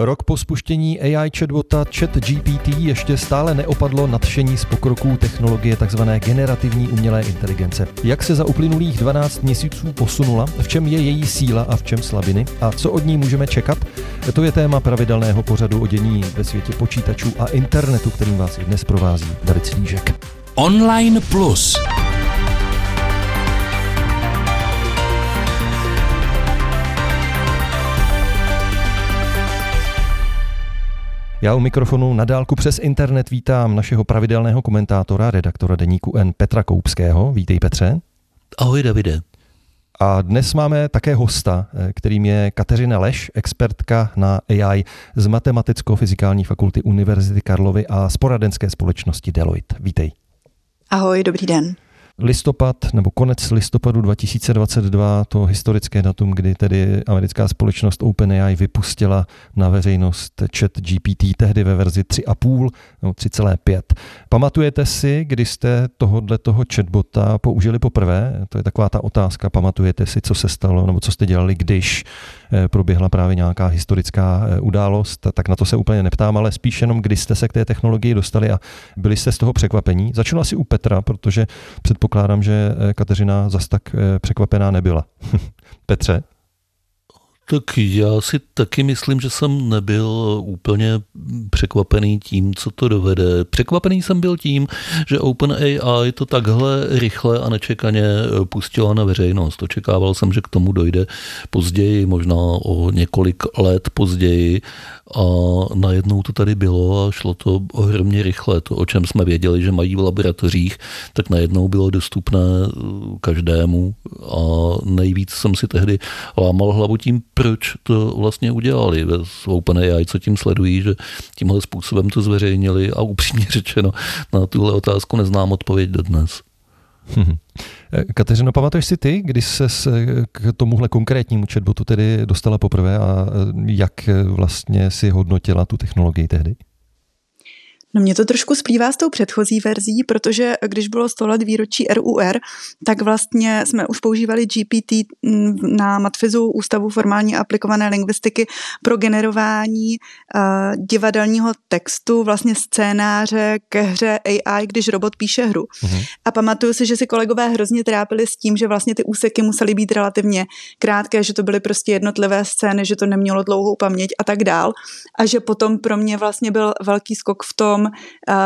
Rok po spuštění AI chatbota ChatGPT ještě stále neopadlo nadšení z pokroků technologie tzv. generativní umělé inteligence. Jak se za uplynulých 12 měsíců posunula, v čem je její síla a v čem slabiny a co od ní můžeme čekat? To je téma pravidelného pořadu o dění ve světě počítačů a internetu, kterým vás i dnes provází David Slížek. Online Plus. Já u mikrofonu na dálku přes internet vítám našeho pravidelného komentátora, redaktora deníku N Petra Koupského. Vítej Petře. Ahoj Davide. A dnes máme také hosta, kterým je Kateřina Leš, expertka na AI z Matematicko-fyzikální fakulty Univerzity Karlovy a z poradenské společnosti Deloitte. Vítej. Ahoj, dobrý den listopad nebo konec listopadu 2022, to historické datum, kdy tedy americká společnost OpenAI vypustila na veřejnost chat GPT tehdy ve verzi 3,5 nebo 3,5. Pamatujete si, kdy jste tohohle toho chatbota použili poprvé? To je taková ta otázka. Pamatujete si, co se stalo nebo co jste dělali, když proběhla právě nějaká historická eh, událost? Tak na to se úplně neptám, ale spíš jenom, kdy jste se k té technologii dostali a byli jste z toho překvapení. Začnu asi u Petra, protože předpokládám, že eh, Kateřina zas tak eh, překvapená nebyla. Petře? Tak já si taky myslím, že jsem nebyl úplně překvapený tím, co to dovede. Překvapený jsem byl tím, že OpenAI to takhle rychle a nečekaně pustila na veřejnost. Očekával jsem, že k tomu dojde později, možná o několik let později a najednou to tady bylo a šlo to ohromně rychle. To, o čem jsme věděli, že mají v laboratořích, tak najednou bylo dostupné každému a nejvíc jsem si tehdy lámal hlavu tím, proč to vlastně udělali ve OpenAI, co tím sledují, že tímhle způsobem to zveřejnili a upřímně řečeno na tuhle otázku neznám odpověď dodnes. Kateřino, pamatuješ si ty, když se k tomuhle konkrétnímu chatbotu tedy dostala poprvé a jak vlastně si hodnotila tu technologii tehdy? No mě to trošku splývá s tou předchozí verzí, protože když bylo 100 let výročí RUR, tak vlastně jsme už používali GPT na Matfizu Ústavu formální a aplikované lingvistiky pro generování uh, divadelního textu, vlastně scénáře ke hře AI, když robot píše hru. Uh-huh. A pamatuju si, že si kolegové hrozně trápili s tím, že vlastně ty úseky musely být relativně krátké, že to byly prostě jednotlivé scény, že to nemělo dlouhou paměť a tak dál. A že potom pro mě vlastně byl velký skok v tom,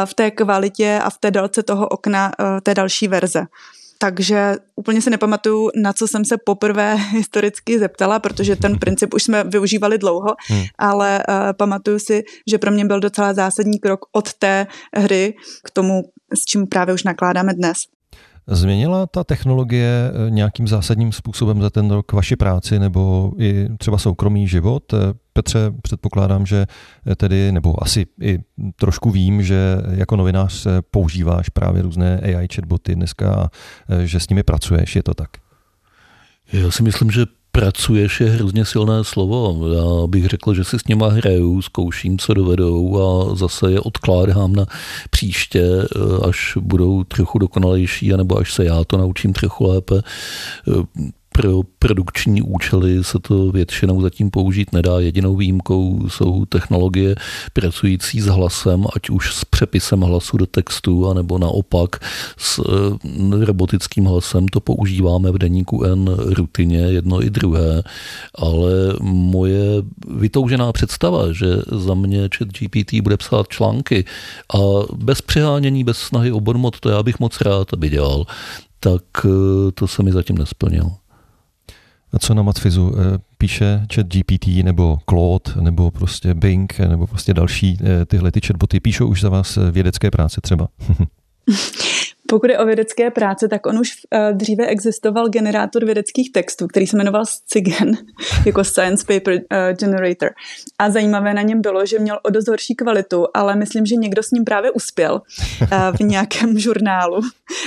v té kvalitě a v té délce toho okna eh, té další verze. Takže úplně si nepamatuju, na co jsem se poprvé historicky zeptala, protože ten princip už jsme využívali dlouho, hmm. ale uh, pamatuju si, že pro mě byl docela zásadní krok od té hry k tomu, s čím právě už nakládáme dnes. Změnila ta technologie eh, nějakým zásadním způsobem za ten rok vaši práci nebo i třeba soukromý život? Eh, Petře, předpokládám, že eh, tedy, nebo asi i trošku vím, že jako novinář používáš právě různé AI chatboty dneska a že s nimi pracuješ, je to tak? Já si myslím, že pracuješ je hrozně silné slovo. Já bych řekl, že si s něma hraju, zkouším, co dovedou a zase je odkládám na příště, až budou trochu dokonalejší, anebo až se já to naučím trochu lépe pro produkční účely se to většinou zatím použít nedá. Jedinou výjimkou jsou technologie pracující s hlasem, ať už s přepisem hlasu do textu, anebo naopak s eh, robotickým hlasem. To používáme v deníku N rutině, jedno i druhé, ale moje vytoužená představa, že za mě chat GPT bude psát články a bez přehánění, bez snahy o bonmot, to já bych moc rád, aby dělal, tak eh, to se mi zatím nesplnilo co na Matfizu eh, píše chat GPT nebo Claude nebo prostě Bing nebo prostě další eh, tyhle ty chatboty píšou už za vás eh, vědecké práce třeba? Pokud je o vědecké práce, tak on už uh, dříve existoval generátor vědeckých textů, který se jmenoval SCIGEN, jako Science Paper uh, Generator. A zajímavé na něm bylo, že měl o dost horší kvalitu, ale myslím, že někdo s ním právě uspěl uh, v nějakém žurnálu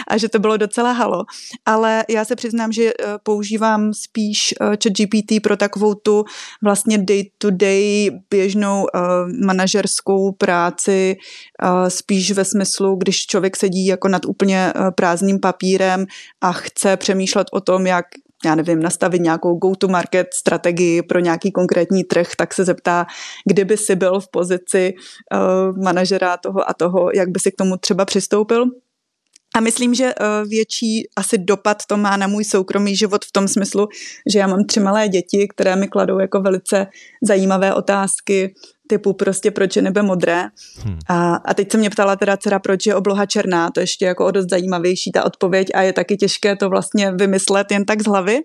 a že to bylo docela halo. Ale já se přiznám, že uh, používám spíš uh, chat GPT pro takovou tu vlastně day-to-day běžnou uh, manažerskou práci, uh, spíš ve smyslu, když člověk sedí jako nad úplně úplně eh, prázdným papírem a chce přemýšlet o tom, jak já nevím, nastavit nějakou go-to-market strategii pro nějaký konkrétní trh, tak se zeptá, kdyby si byl v pozici uh, manažera toho a toho, jak by si k tomu třeba přistoupil. A myslím, že uh, větší asi dopad to má na můj soukromý život v tom smyslu, že já mám tři malé děti, které mi kladou jako velice zajímavé otázky, typu prostě proč je nebe modré. Hmm. A, a teď se mě ptala teda dcera, proč je obloha černá, to ještě jako o dost zajímavější ta odpověď a je taky těžké to vlastně vymyslet jen tak z hlavy.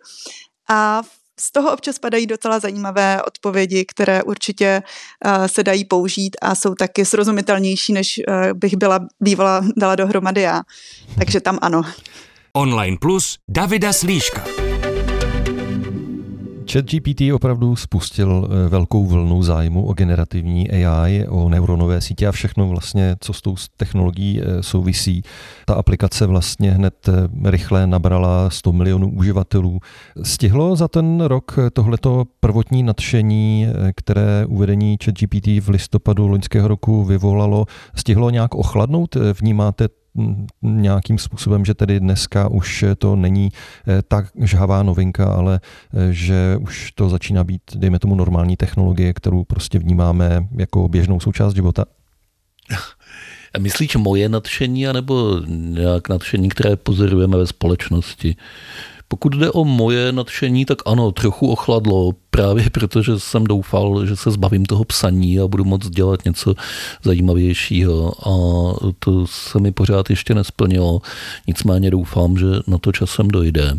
A z toho občas padají docela zajímavé odpovědi, které určitě uh, se dají použít a jsou taky srozumitelnější, než uh, bych byla bývala dala dohromady já. Takže tam ano. Online Plus Davida Slíška. ChatGPT opravdu spustil eh, velkou vlnu zájmu o generativní AI, o neuronové sítě a všechno vlastně, co s tou technologií eh, souvisí. Ta aplikace vlastně hned eh, rychle nabrala 100 milionů uživatelů. Stihlo za ten rok tohleto prvotní nadšení, které uvedení ChatGPT v listopadu loňského roku vyvolalo, stihlo nějak ochladnout? Vnímáte nějakým způsobem, že tedy dneska už to není eh, tak žhavá novinka, ale eh, že už to začíná být, dejme tomu, normální technologie, kterou prostě vnímáme jako běžnou součást života? Myslíš moje nadšení, anebo nějak nadšení, které pozorujeme ve společnosti? Pokud jde o moje nadšení, tak ano, trochu ochladlo, právě protože jsem doufal, že se zbavím toho psaní a budu moct dělat něco zajímavějšího a to se mi pořád ještě nesplnilo. Nicméně doufám, že na to časem dojde.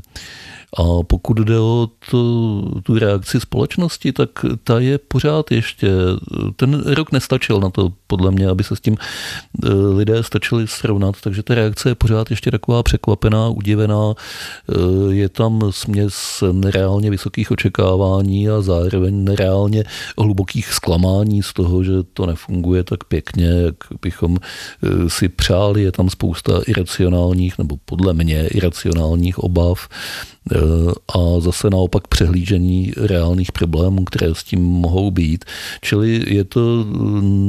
A pokud jde o tu, tu reakci společnosti, tak ta je pořád ještě, ten rok nestačil na to, podle mě, aby se s tím e, lidé stačili srovnat, takže ta reakce je pořád ještě taková překvapená, udivená, e, je tam směs nereálně vysokých očekávání a zároveň nereálně hlubokých zklamání z toho, že to nefunguje tak pěkně, jak bychom e, si přáli, je tam spousta iracionálních, nebo podle mě iracionálních obav, a zase naopak přehlížení reálných problémů, které s tím mohou být. Čili je to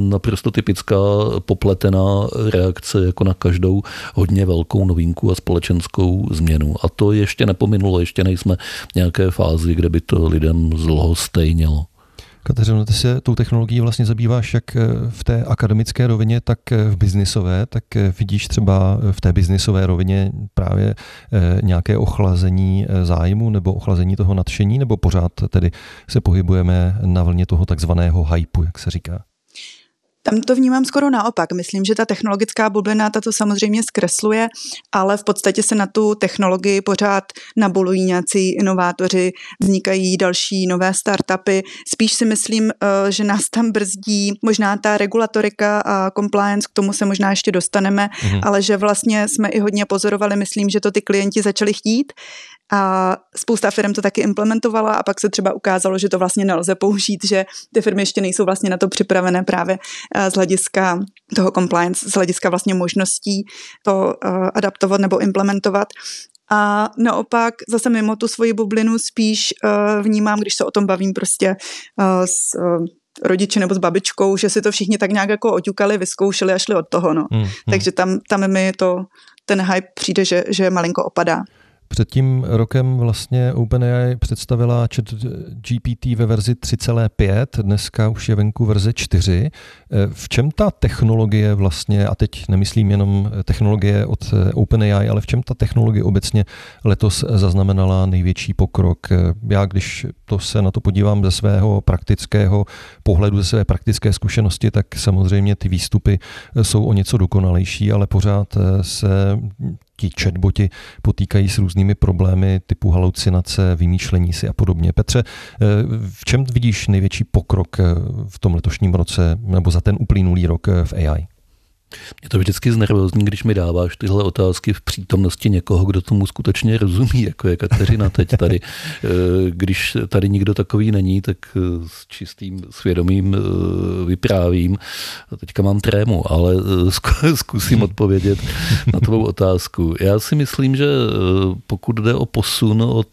naprosto typická popletená reakce jako na každou hodně velkou novinku a společenskou změnu. A to ještě nepominulo, ještě nejsme v nějaké fázi, kde by to lidem zlhostejnilo. Kateřino, ty se tou technologií vlastně zabýváš jak eh, v té akademické rovině, tak eh, v biznisové, tak eh, vidíš třeba v té biznisové rovině právě nějaké ochlazení zájmu nebo ochlazení toho nadšení, nebo pořád tedy se pohybujeme na vlně toho takzvaného hypu, jak se říká? Tam to vnímám skoro naopak. Myslím, že ta technologická bublina ta to samozřejmě zkresluje, ale v podstatě se na tu technologii pořád nabolují nějací inovátoři, vznikají další nové startupy. Spíš si myslím, eh, že nás tam brzdí možná ta regulatorika a compliance, k tomu se možná ještě dostaneme, mhm. ale že vlastně jsme i hodně pozorovali, myslím, že to ty klienti začali chtít a spousta firm to taky implementovala a pak se třeba ukázalo, že to vlastně nelze použít, že ty firmy ještě nejsou vlastně na to připravené právě z hlediska toho compliance, z hlediska vlastně možností to eh, adaptovat nebo implementovat. A naopak zase mimo tu svoji bublinu spíš uh, vnímám, když se o tom bavím prostě uh, s uh, rodiči nebo s babičkou, že si to všichni tak nějak jako oťukali, vyzkoušeli a šli od toho. No. Hmm, hmm. Takže tam, tam mi to, ten hype přijde, že, že malinko opadá. Před tím rokem vlastně OpenAI představila chat GPT ve verzi 3.5, dneska už je venku verze 4. V čem ta technologie vlastně, a teď nemyslím jenom technologie od OpenAI, ale v čem ta technologie obecně letos zaznamenala největší pokrok? Já, když to se na to podívám ze svého praktického pohledu, ze své praktické zkušenosti, tak samozřejmě ty výstupy jsou o něco dokonalejší, ale pořád se ti chatboti potýkají s různými problémy typu halucinace, vymýšlení si a podobně. Petře, eh, v čem vidíš největší pokrok eh, v tom letošním roce nebo za ten uplynulý rok eh, v AI? Mě to vždycky znervozní, když mi dáváš tyhle otázky v přítomnosti někoho, kdo tomu skutečně rozumí, jako je Kateřina teď tady. Eh, když tady nikdo takový není, tak eh, s čistým svědomím eh, vyprávím. Teďka mám trému, ale zkusím odpovědět na tvou otázku. Já si myslím, že pokud jde o posun od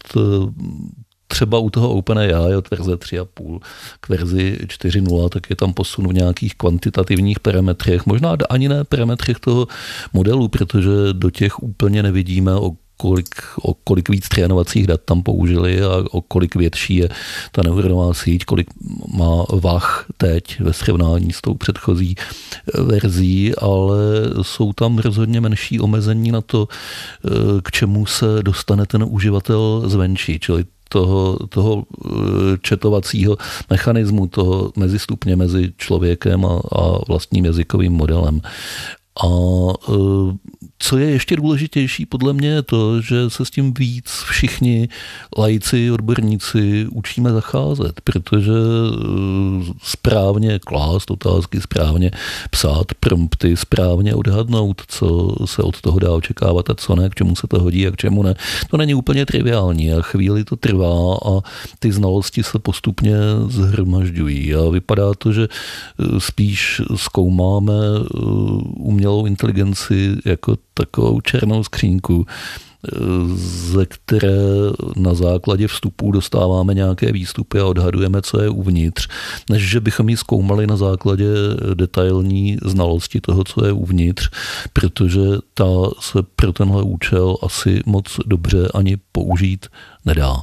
třeba u toho OpenAI od verze 3.5 k verzi 4.0, tak je tam posun v nějakých kvantitativních parametrech, možná ani ne parametrech toho modelu, protože do těch úplně nevidíme, o kolik, o kolik víc trénovacích dat tam použili a o kolik větší je ta neuronová síť, kolik má vach teď ve srovnání s tou předchozí eh, verzí, ale jsou tam rozhodně menší omezení na to, eh, k čemu se dostane ten uživatel zvenčí, čili toho, toho četovacího mechanismu, toho mezistupně mezi člověkem a, a vlastním jazykovým modelem. A e, co je ještě důležitější podle mě je to, že se s tím víc všichni lajci, odborníci učíme zacházet, protože e, správně klást otázky, správně psát prompty, správně odhadnout, co se od toho dá očekávat a co ne, k čemu se to hodí a k čemu ne. To není úplně triviální a chvíli to trvá a ty znalosti se postupně zhromažďují a vypadá to, že e, spíš zkoumáme umělou inteligenci jako takovou černou skřínku, ze které na základě vstupů dostáváme nějaké výstupy a odhadujeme, co je uvnitř, než že bychom ji zkoumali na základě detailní znalosti toho, co je uvnitř, protože ta se pro tenhle účel asi moc dobře ani použít nedá.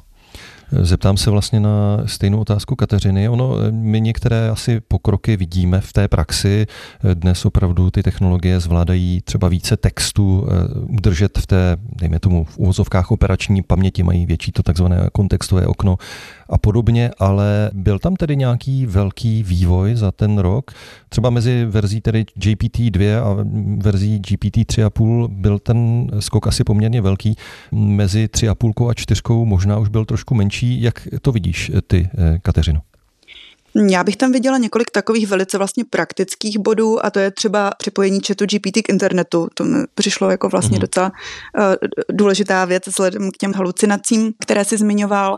Zeptám se vlastně na stejnou otázku Kateřiny. Ono, my některé asi pokroky vidíme v té praxi. Dnes opravdu ty technologie zvládají třeba více textu, eh, udržet v té, dejme tomu, v úvozovkách operační paměti, mají větší to takzvané kontextové okno a podobně, ale byl tam tedy nějaký velký vývoj za ten rok? Třeba mezi verzí tedy GPT-2 a verzí GPT-3,5 byl ten skok asi poměrně velký. Mezi 3,5 a 4 možná už byl trošku menší. Jak to vidíš ty, eh, Kateřino? Já bych tam viděla několik takových velice vlastně praktických bodů a to je třeba připojení chatu GPT k internetu. To mi přišlo jako vlastně mm-hmm. docela uh, důležitá věc vzhledem k těm halucinacím, které si zmiňoval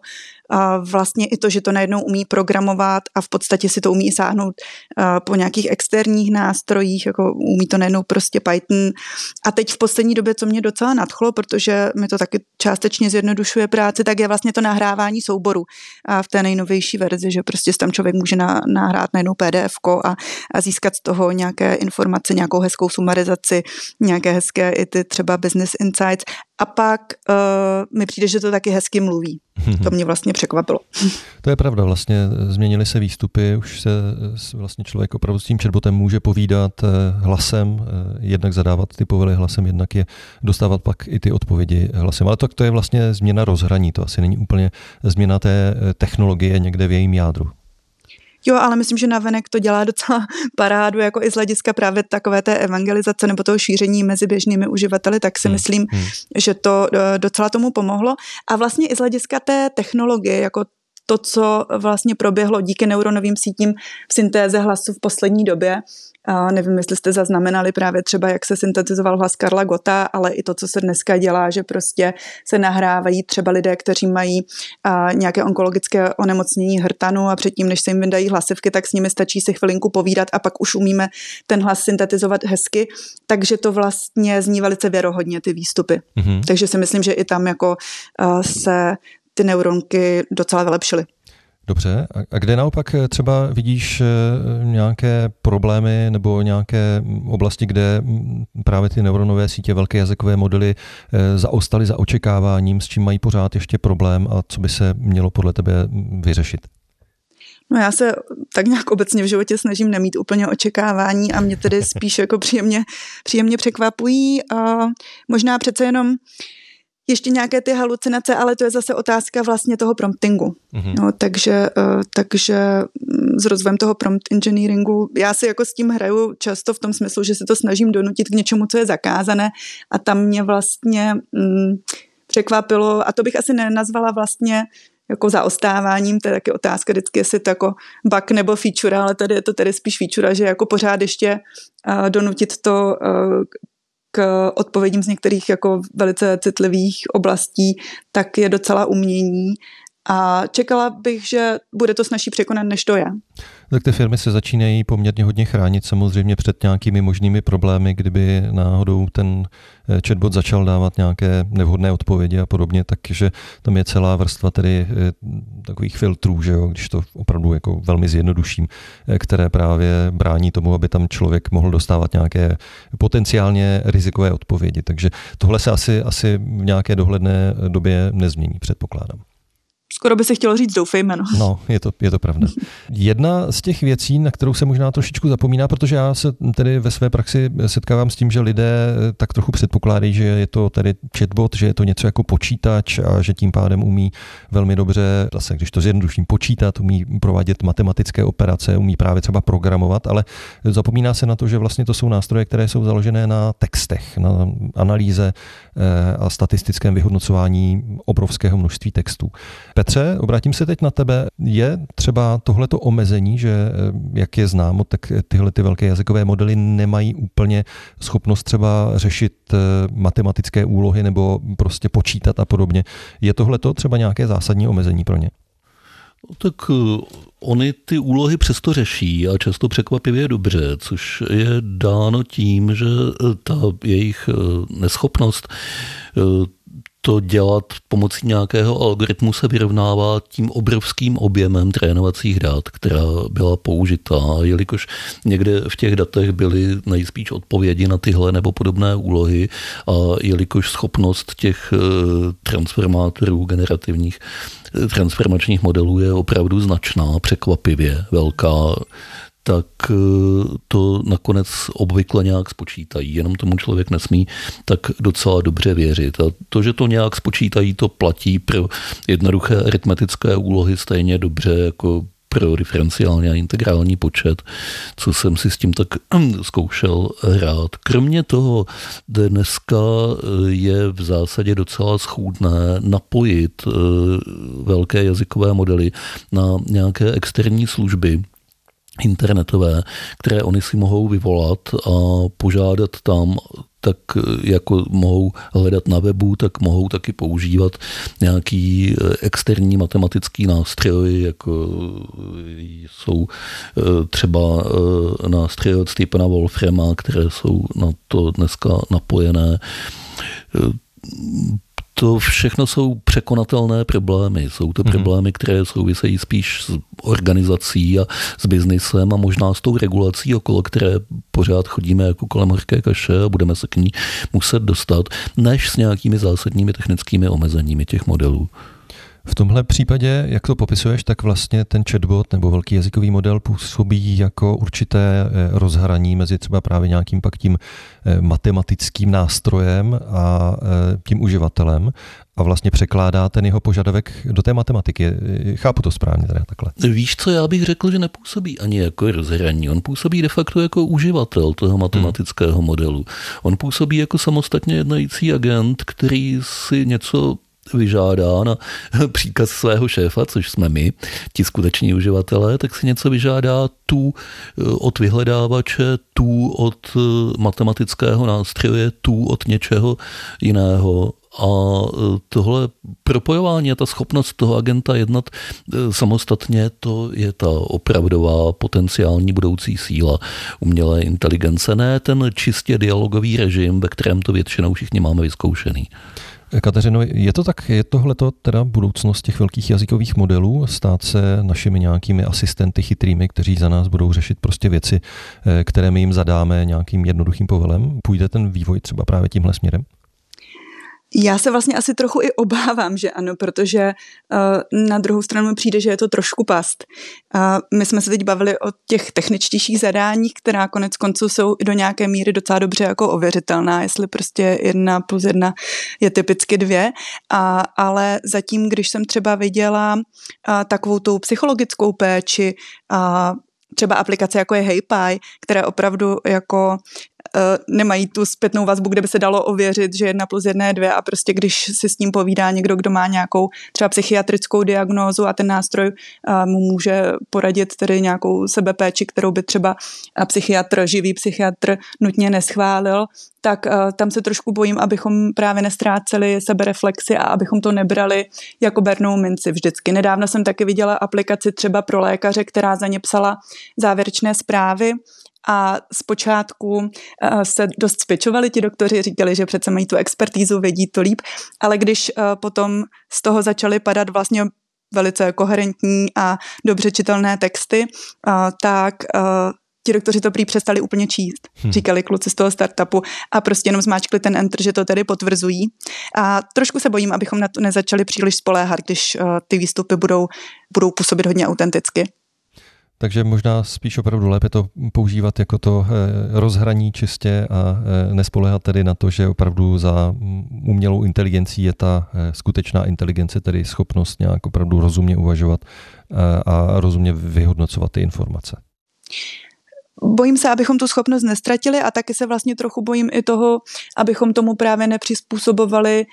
vlastně i to, že to najednou umí programovat a v podstatě si to umí sáhnout po nějakých externích nástrojích, jako umí to najednou prostě Python. A teď v poslední době, co mě docela nadchlo, protože mi to taky částečně zjednodušuje práci, tak je vlastně to nahrávání souboru a v té nejnovější verzi, že prostě tam člověk může na, nahrát najednou PDF a, a získat z toho nějaké informace, nějakou hezkou sumarizaci, nějaké hezké i ty třeba business insights a pak uh, mi přijde, že to taky hezky mluví. To mě vlastně překvapilo. To je pravda, vlastně změnily se výstupy, už se vlastně člověk opravdu s tím chatbotem může povídat eh, hlasem, eh, jednak zadávat ty povely hlasem, jednak je dostávat pak i ty odpovědi hlasem. Ale to, to je vlastně změna rozhraní, to asi není úplně změna té technologie někde v jejím jádru. Jo, ale myslím, že navenek to dělá docela parádu, jako i z hlediska právě takové té evangelizace nebo toho šíření mezi běžnými uživateli, tak si hmm. myslím, hmm. že to eh, docela tomu pomohlo. A vlastně i z hlediska té technologie, jako to, co vlastně proběhlo díky neuronovým sítím v syntéze hlasu v poslední době, a nevím, jestli jste zaznamenali právě třeba, jak se syntetizoval hlas Karla Gota, ale i to, co se dneska dělá, že prostě se nahrávají třeba lidé, kteří mají a, nějaké onkologické onemocnění hrtanu a předtím, než se jim vydají hlasivky, tak s nimi stačí si chvilinku povídat a pak už umíme ten hlas syntetizovat hezky, takže to vlastně zní velice věrohodně ty výstupy. Mm-hmm. Takže si myslím, že i tam jako a, se ty neuronky docela vylepšily. Dobře, a kde naopak eh, třeba vidíš eh, nějaké problémy nebo nějaké oblasti, kde mm, právě ty neuronové sítě, velké jazykové modely eh, zaostaly za očekáváním, s čím mají pořád ještě problém a co by se mělo podle tebe mm, vyřešit? No já se tak nějak obecně v životě snažím nemít úplně očekávání a mě tedy spíš jako příjemně, příjemně překvapují. A možná přece jenom ještě nějaké ty halucinace, ale to je zase otázka vlastně toho promptingu. Mm-hmm. No, takže, eh, takže mm, s rozvojem toho prompt engineeringu, já si jako s tím hraju často v tom smyslu, že se to snažím donutit k něčemu, co je zakázané a tam mě vlastně mm, překvapilo, a to bych asi nenazvala vlastně jako zaostáváním, to je taky otázka vždycky, jestli to jako bug nebo feature, ale tady je to tedy spíš feature, že jako pořád ještě uh, donutit to uh, k odpovědím z některých jako velice citlivých oblastí, tak je docela umění. A čekala bych, že bude to snažší překonat, než to je. Tak ty firmy se začínají poměrně hodně chránit samozřejmě před nějakými možnými problémy, kdyby náhodou ten eh, chatbot začal dávat nějaké nevhodné odpovědi a podobně, takže tam je celá vrstva tedy eh, takových filtrů, že jo, když to opravdu jako velmi zjednoduším, eh, které právě brání tomu, aby tam člověk mohl dostávat nějaké potenciálně rizikové odpovědi. Takže tohle se asi, asi v nějaké dohledné době nezmění, předpokládám skoro by se chtělo říct doufejme. No. no, je to, je to pravda. Jedna z těch věcí, na kterou se možná trošičku zapomíná, protože já se tedy ve své praxi setkávám s tím, že lidé tak trochu předpokládají, že je to tedy chatbot, že je to něco jako počítač a že tím pádem umí velmi dobře, zase když to zjednoduším, počítat, umí provádět matematické operace, umí právě třeba programovat, ale zapomíná se na to, že vlastně to jsou nástroje, které jsou založené na textech, na analýze eh, a statistickém vyhodnocování obrovského množství textů. Petře, obrátím se teď na tebe. Je třeba tohleto omezení, že eh, jak je známo, tak tyhle ty velké jazykové modely nemají úplně schopnost třeba řešit eh, matematické úlohy nebo prostě počítat a podobně. Je tohleto třeba nějaké zásadní omezení pro ně? Tak eh, oni ty úlohy přesto řeší a často překvapivě dobře, což je dáno tím, že ta jejich neschopnost to dělat pomocí nějakého algoritmu se vyrovnává tím obrovským objemem trénovacích dat, která byla použitá. Jelikož někde v těch datech byly nejspíš odpovědi na tyhle nebo podobné úlohy a jelikož schopnost těch eh, transformátorů generativních eh, transformačních modelů je opravdu značná, překvapivě velká, tak eh, to nakonec obvykle nějak spočítají. Jenom tomu člověk nesmí tak docela dobře věřit. A to, že to nějak spočítají, to platí pro jednoduché aritmetické úlohy stejně dobře jako pro diferenciální a integrální počet, co jsem si s tím tak zkoušel hrát. Kromě toho dneska eh, je v zásadě docela schůdné napojit eh, velké jazykové modely na nějaké externí služby, internetové, které oni si mohou vyvolat a požádat tam tak jako mohou hledat na webu, tak mohou taky používat nějaký eh, externí matematický nástroj, jako jsou eh, třeba eh, nástroje od Stephena Wolframa, které jsou na to dneska napojené to všechno jsou překonatelné problémy. Jsou to mhm. problémy, které souvisejí spíš s organizací a s biznisem a možná s tou regulací, okolo které pořád chodíme jako kolem horké kaše a budeme se k ní muset dostat, než s nějakými zásadními technickými omezeními těch modelů. V tomhle případě, jak to popisuješ, tak vlastně ten chatbot nebo velký jazykový model působí jako určité eh, rozhraní mezi třeba právě nějakým pak tím eh, matematickým nástrojem a eh, tím uživatelem a vlastně překládá ten jeho požadavek do té matematiky. Chápu to správně teda takhle. Víš co, já bych řekl, že nepůsobí ani jako rozhraní. On působí de facto jako uživatel toho matematického hmm. modelu. On působí jako samostatně jednající agent, který si něco vyžádá na příkaz svého šéfa, což jsme my, ti skuteční uživatelé, tak si něco vyžádá tu eh, od vyhledávače, tu od eh, matematického nástroje, tu od něčeho jiného. A eh, tohle propojování a ta schopnost toho agenta jednat samostatně, to je ta opravdová potenciální budoucí síla umělé inteligence, ne ten čistě dialogový režim, ve kterém to většinou všichni máme vyzkoušený. Kateřino, je to tak, je tohleto teda budoucnost těch velkých jazykových modelů, stát se našimi nějakými asistenty chytrými, kteří za nás budou řešit prostě věci, eh, které my jim zadáme nějakým jednoduchým povelem? Půjde ten vývoj třeba právě tímhle směrem? Já se vlastně asi trochu i obávám, že ano, protože uh, na druhou stranu přijde, že je to trošku past. Uh, my jsme se teď bavili o těch techničtějších zadáních, která konec konců jsou do nějaké míry docela dobře jako ověřitelná, jestli prostě jedna plus jedna je typicky dvě, a, ale zatím, když jsem třeba viděla uh, takovou tu psychologickou péči, uh, třeba aplikace jako je HeyPy, které opravdu jako nemají tu zpětnou vazbu, kde by se dalo ověřit, že jedna plus jedna je dvě a prostě když si s tím povídá někdo, kdo má nějakou třeba psychiatrickou diagnózu a ten nástroj mu může poradit tedy nějakou sebepéči, kterou by třeba psychiatr, živý psychiatr nutně neschválil, tak tam se trošku bojím, abychom právě nestráceli sebereflexy a abychom to nebrali jako bernou minci vždycky. Nedávno jsem taky viděla aplikaci třeba pro lékaře, která za ně psala závěrečné zprávy a zpočátku uh, se dost spěčovali ti doktoři, říkali, že přece mají tu expertízu, vědí to líp, ale když uh, potom z toho začaly padat vlastně velice koherentní a dobře čitelné texty, uh, tak ti doktoři to prý přestali úplně číst, hmm. říkali kluci z toho startupu a prostě jenom zmáčkli ten enter, že to tedy potvrzují. A trošku se bojím, abychom na to nezačali příliš spoléhat, když uh, ty výstupy budou, budou působit hodně autenticky. Takže možná spíš opravdu lépe to používat jako to eh, rozhraní čistě a eh, nespolehat tedy na to, že opravdu za umělou inteligencí je ta skutečná inteligence, tedy schopnost nějak opravdu rozumně uvažovat a rozumně vyhodnocovat ty informace. Bojím se, abychom tu schopnost nestratili a taky se vlastně trochu bojím i toho, abychom tomu právě nepřizpůsobovali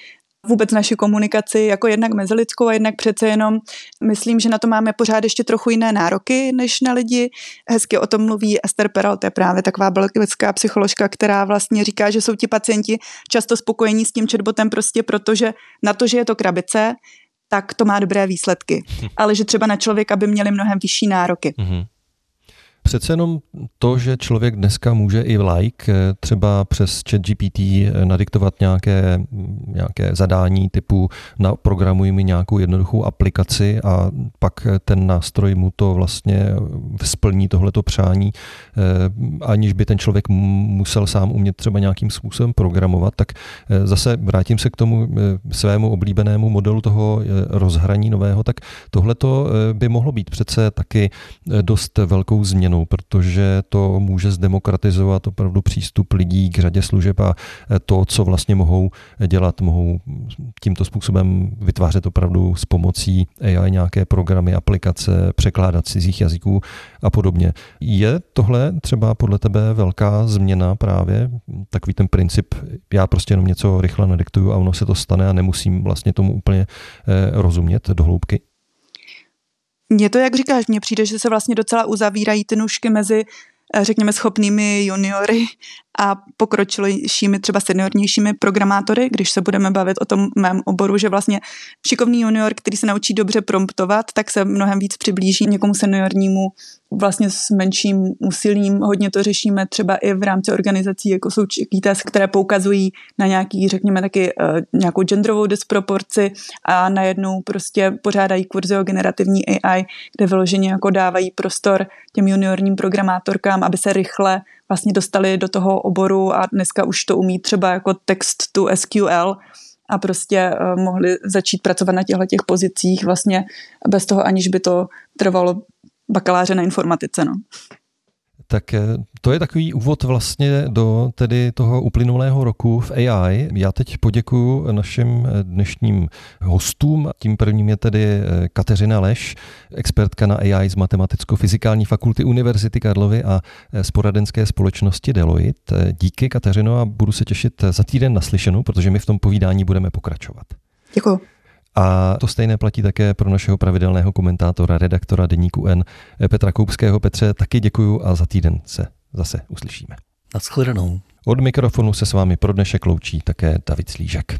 vůbec naši komunikaci jako jednak mezilidskou a jednak přece jenom myslím, že na to máme pořád ještě trochu jiné nároky než na lidi. Hezky o tom mluví Esther Perel, to je právě taková belgická psycholožka, která vlastně říká, že jsou ti pacienti často spokojení s tím chatbotem prostě protože na to, že je to krabice, tak to má dobré výsledky. Ale že třeba na člověka by měli mnohem vyšší nároky. Mm-hmm. Přece jenom to, že člověk dneska může i like eh, třeba přes chat GPT eh, nadiktovat nějaké, nějaké zadání typu na programuj mi nějakou jednoduchou aplikaci a pak eh, ten nástroj mu to vlastně splní tohleto přání, aniž by ten člověk musel sám umět třeba nějakým způsobem programovat, tak zase vrátím se k tomu svému oblíbenému modelu toho rozhraní nového, tak tohleto by mohlo být přece taky dost velkou změnou změnou, protože to může zdemokratizovat opravdu přístup lidí k řadě služeb a to, co vlastně mohou dělat, mohou tímto způsobem vytvářet opravdu s pomocí AI nějaké programy, aplikace, překládat cizích jazyků a podobně. Je tohle třeba podle tebe velká změna právě, takový ten princip, já prostě jenom něco rychle nadiktuju a ono se to stane a nemusím vlastně tomu úplně eh, rozumět do hloubky? Mně to, jak říkáš, mně přijde, že se vlastně docela uzavírají ty nůžky mezi eh, řekněme, schopnými juniory a pokročilejšími, třeba seniornějšími programátory, když se budeme bavit o tom mém oboru, že vlastně šikovný junior, který se naučí dobře promptovat, tak se mnohem víc přiblíží někomu seniornímu vlastně s menším úsilím. Hodně to řešíme třeba i v rámci organizací, jako jsou KITES, které poukazují na nějaký, řekněme taky, uh, nějakou genderovou disproporci a najednou prostě pořádají kurzy o generativní AI, kde vyloženě jako dávají prostor těm juniorním programátorkám, aby se rychle vlastně dostali do toho oboru a dneska už to umí třeba jako text to SQL a prostě uh, mohli začít pracovat na těchto těch pozicích vlastně bez toho, aniž by to trvalo bakaláře na informatice. No. Tak eh, to je takový úvod vlastně do tedy toho uplynulého roku v AI. Já teď poděkuji našim eh, dnešním hostům. Tím prvním je tedy eh, Kateřina Leš, expertka na AI z Matematicko-fyzikální fakulty Univerzity Karlovy a z poradenské společnosti Deloitte. Díky Kateřino a budu se těšit za týden naslyšenou, protože my v tom povídání budeme pokračovat. Děkuji. A to stejné platí také pro našeho pravidelného komentátora, redaktora Deníku N Petra Koupského. Petře, taky děkuju a za týden se zase uslyšíme. Naschledanou. Od mikrofonu se s vámi pro dnešek loučí také David Slížek.